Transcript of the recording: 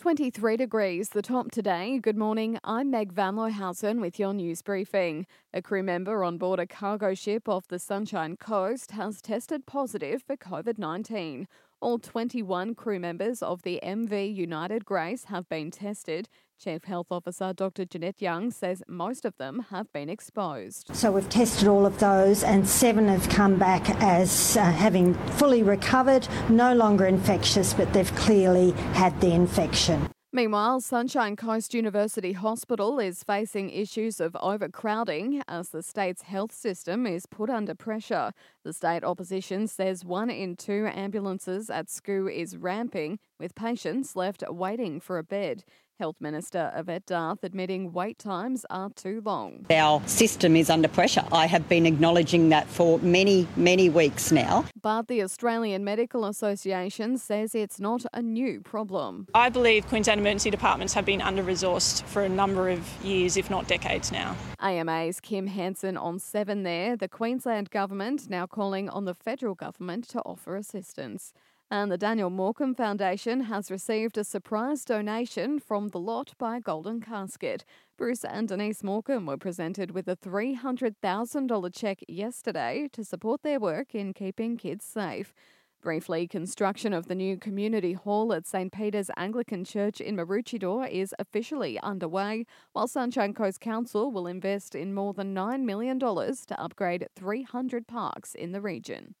23 degrees, the top today. Good morning. I'm Meg Van Looyhausen with your news briefing. A crew member on board a cargo ship off the Sunshine Coast has tested positive for COVID 19. All 21 crew members of the MV United Grace have been tested. Chief Health Officer Dr. Jeanette Young says most of them have been exposed. So we've tested all of those, and seven have come back as uh, having fully recovered, no longer infectious, but they've clearly had the infection. Meanwhile, Sunshine Coast University Hospital is facing issues of overcrowding as the state's health system is put under pressure. The state opposition says one in two ambulances at SCU is ramping, with patients left waiting for a bed. Health Minister Yvette D'Ath admitting wait times are too long. Our system is under pressure. I have been acknowledging that for many, many weeks now. But the Australian Medical Association says it's not a new problem. I believe Queensland emergency departments have been under resourced for a number of years, if not decades now. AMA's Kim Hansen on 7 there. The Queensland government now calling on the federal government to offer assistance. And the Daniel Morcombe Foundation has received a surprise donation from the Lott by Golden Casket. Bruce and Denise Morcombe were presented with a $300,000 cheque yesterday to support their work in keeping kids safe. Briefly, construction of the new community hall at St. Peter's Anglican Church in Maroochydore is officially underway, while Sunshine Coast Council will invest in more than $9 million to upgrade 300 parks in the region.